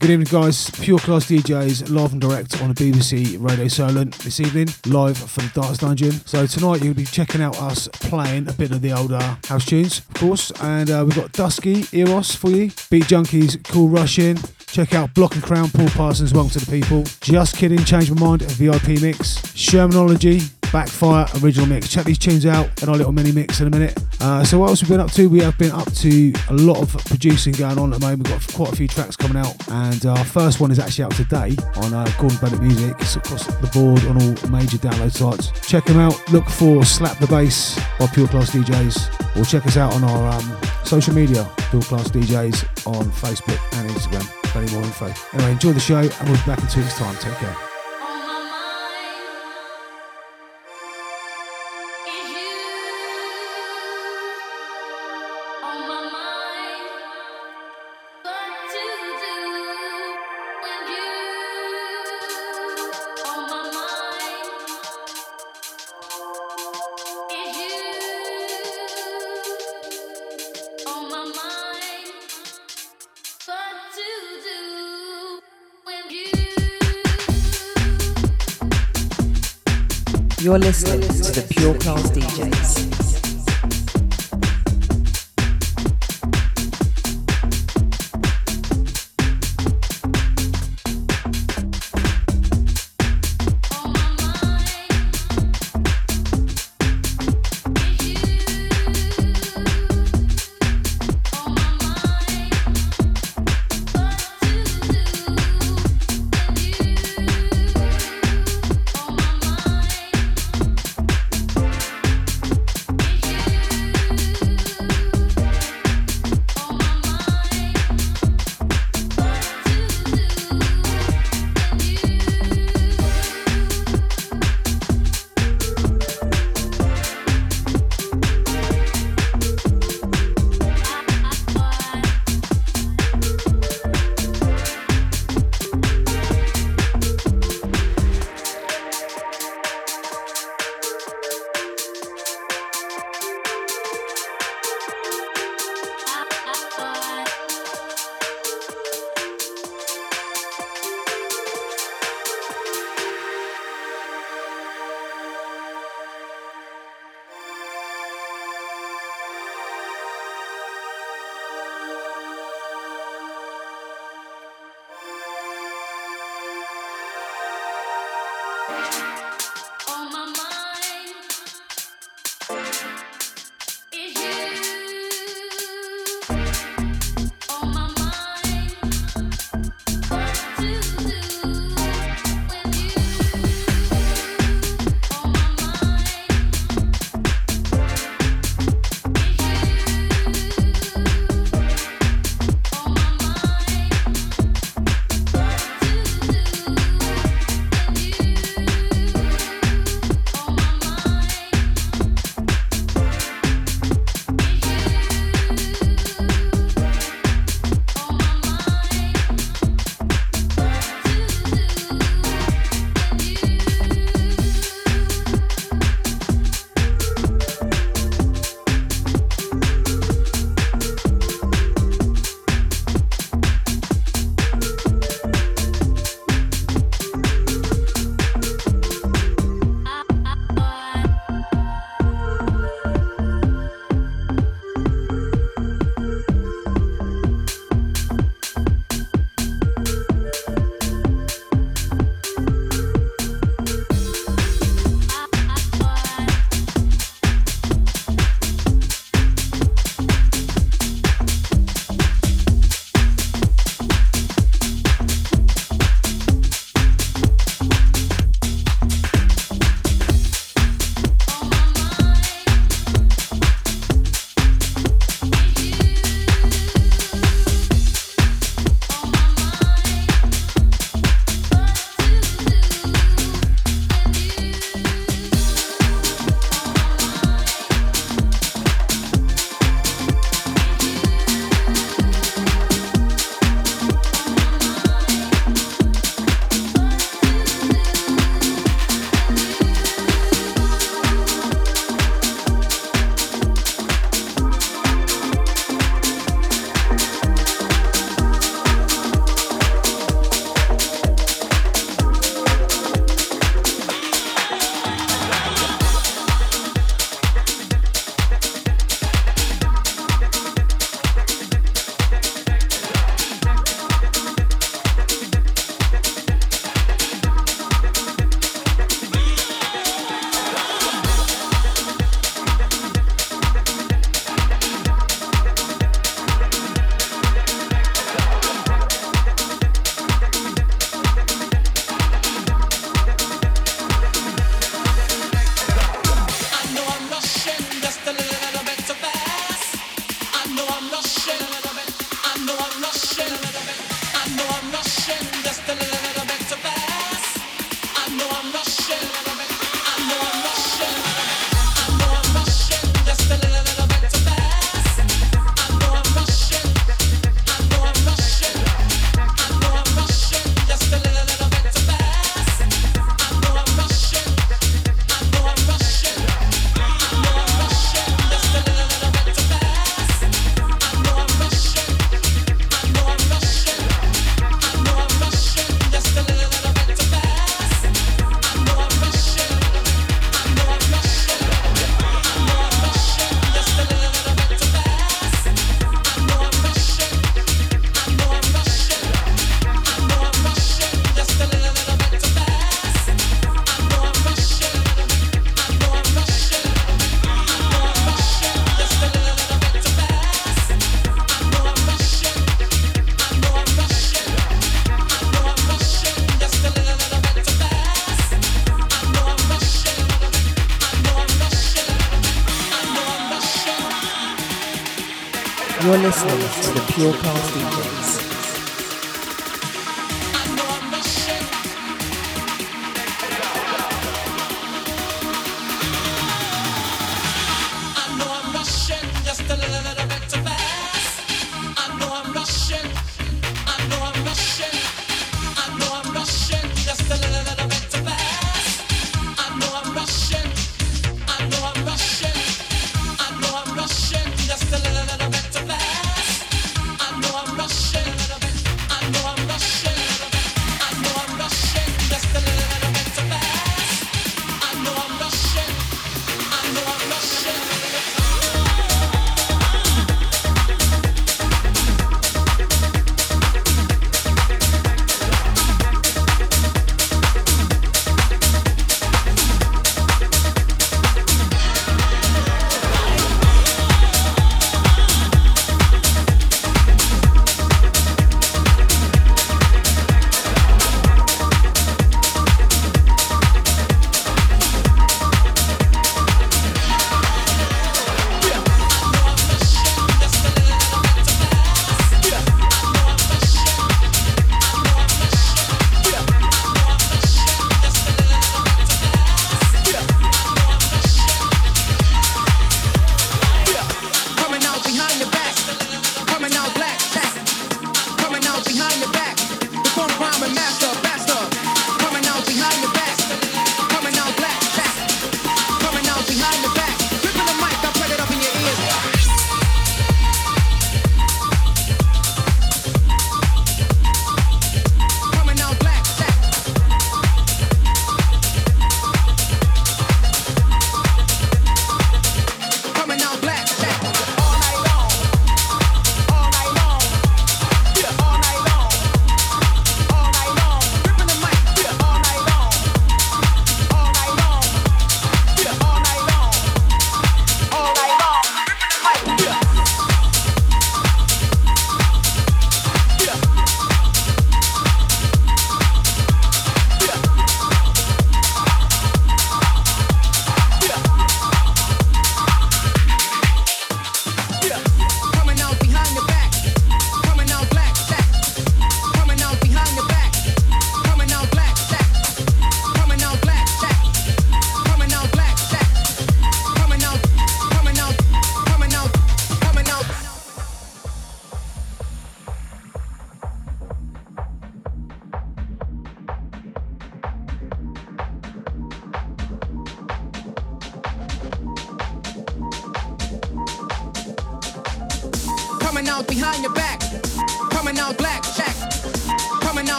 Good evening, guys. Pure Klass DJs live and direct on the BBC Radio Solent this evening, live from the Darts Dungeon. So tonight you'll be checking out us playing a bit of the older house tunes, of course. And uh, we've got Dusky Eros for you, Beat Junkies, Cool Russian. Check out Block and Crown, Paul Parsons, Welcome to the People. Just kidding, Change My Mind, VIP mix. Shermanology, Backfire original mix. Check these tunes out in our little mini mix in a minute. Uh, so what else have we been up to? We have been up to a lot of producing going on at the moment. We've got quite a few tracks coming out, and our first one is actually out today on uh, Gordon Bennett Music. It's across the board on all major download sites. Check them out. Look for Slap the Bass by Pure Klass DJs, or check us out on our um, social media, Pure Klass DJs on Facebook and Instagram for any more info. Anyway, enjoy the show, and we'll be back in two weeks' time. Take care. You're listening to the Pure Klass DJs. Pure Klass DJs.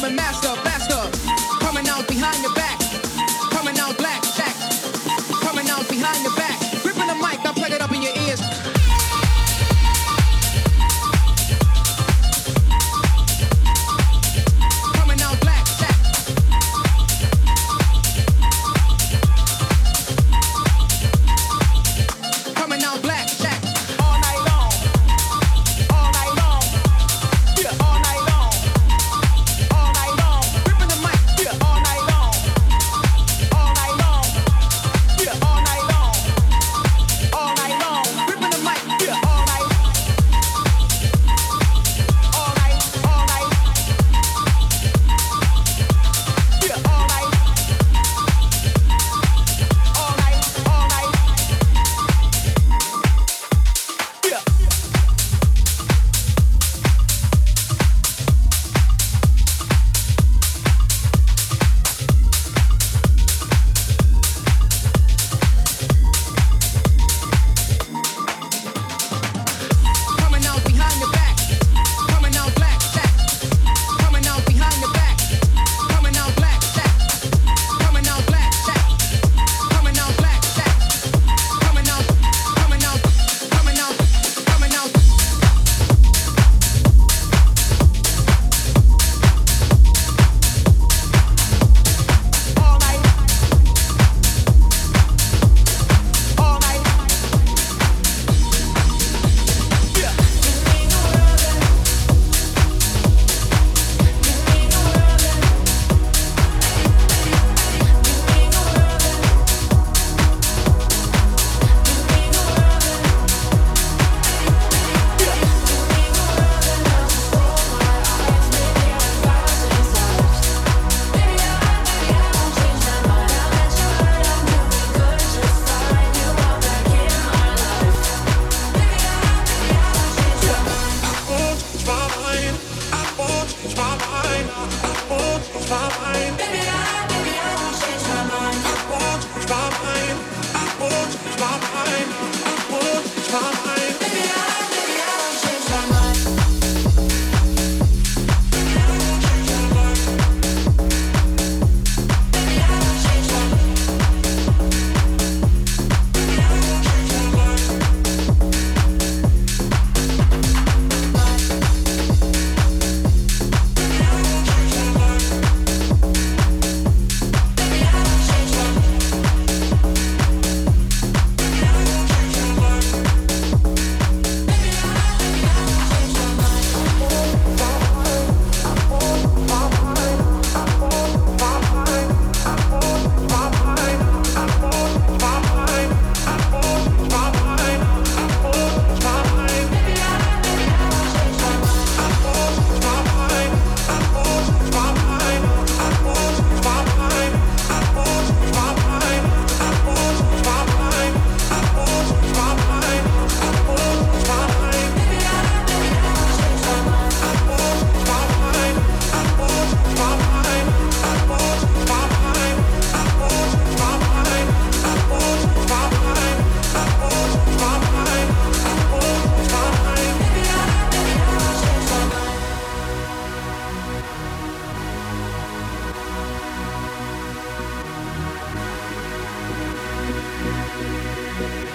I'm a master.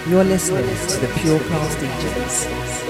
You're listening to the Pure Klass DJs.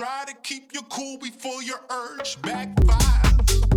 Try to keep your cool before your urge backfires.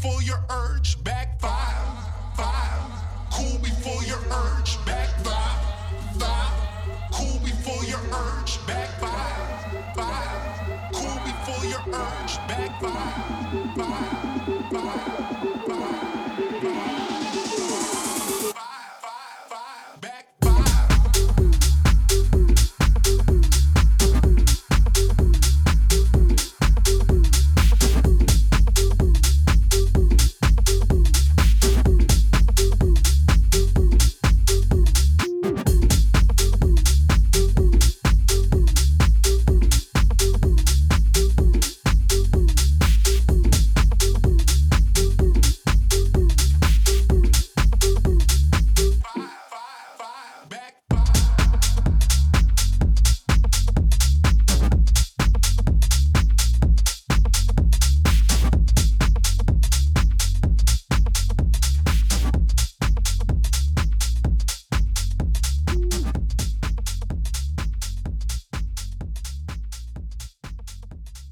Before your urge backfire. Fire. Cool before your urge backfire. Fire. Cool before your urge backfire. Fire. Cool before your urge backfire. Fire. Fire. Fire.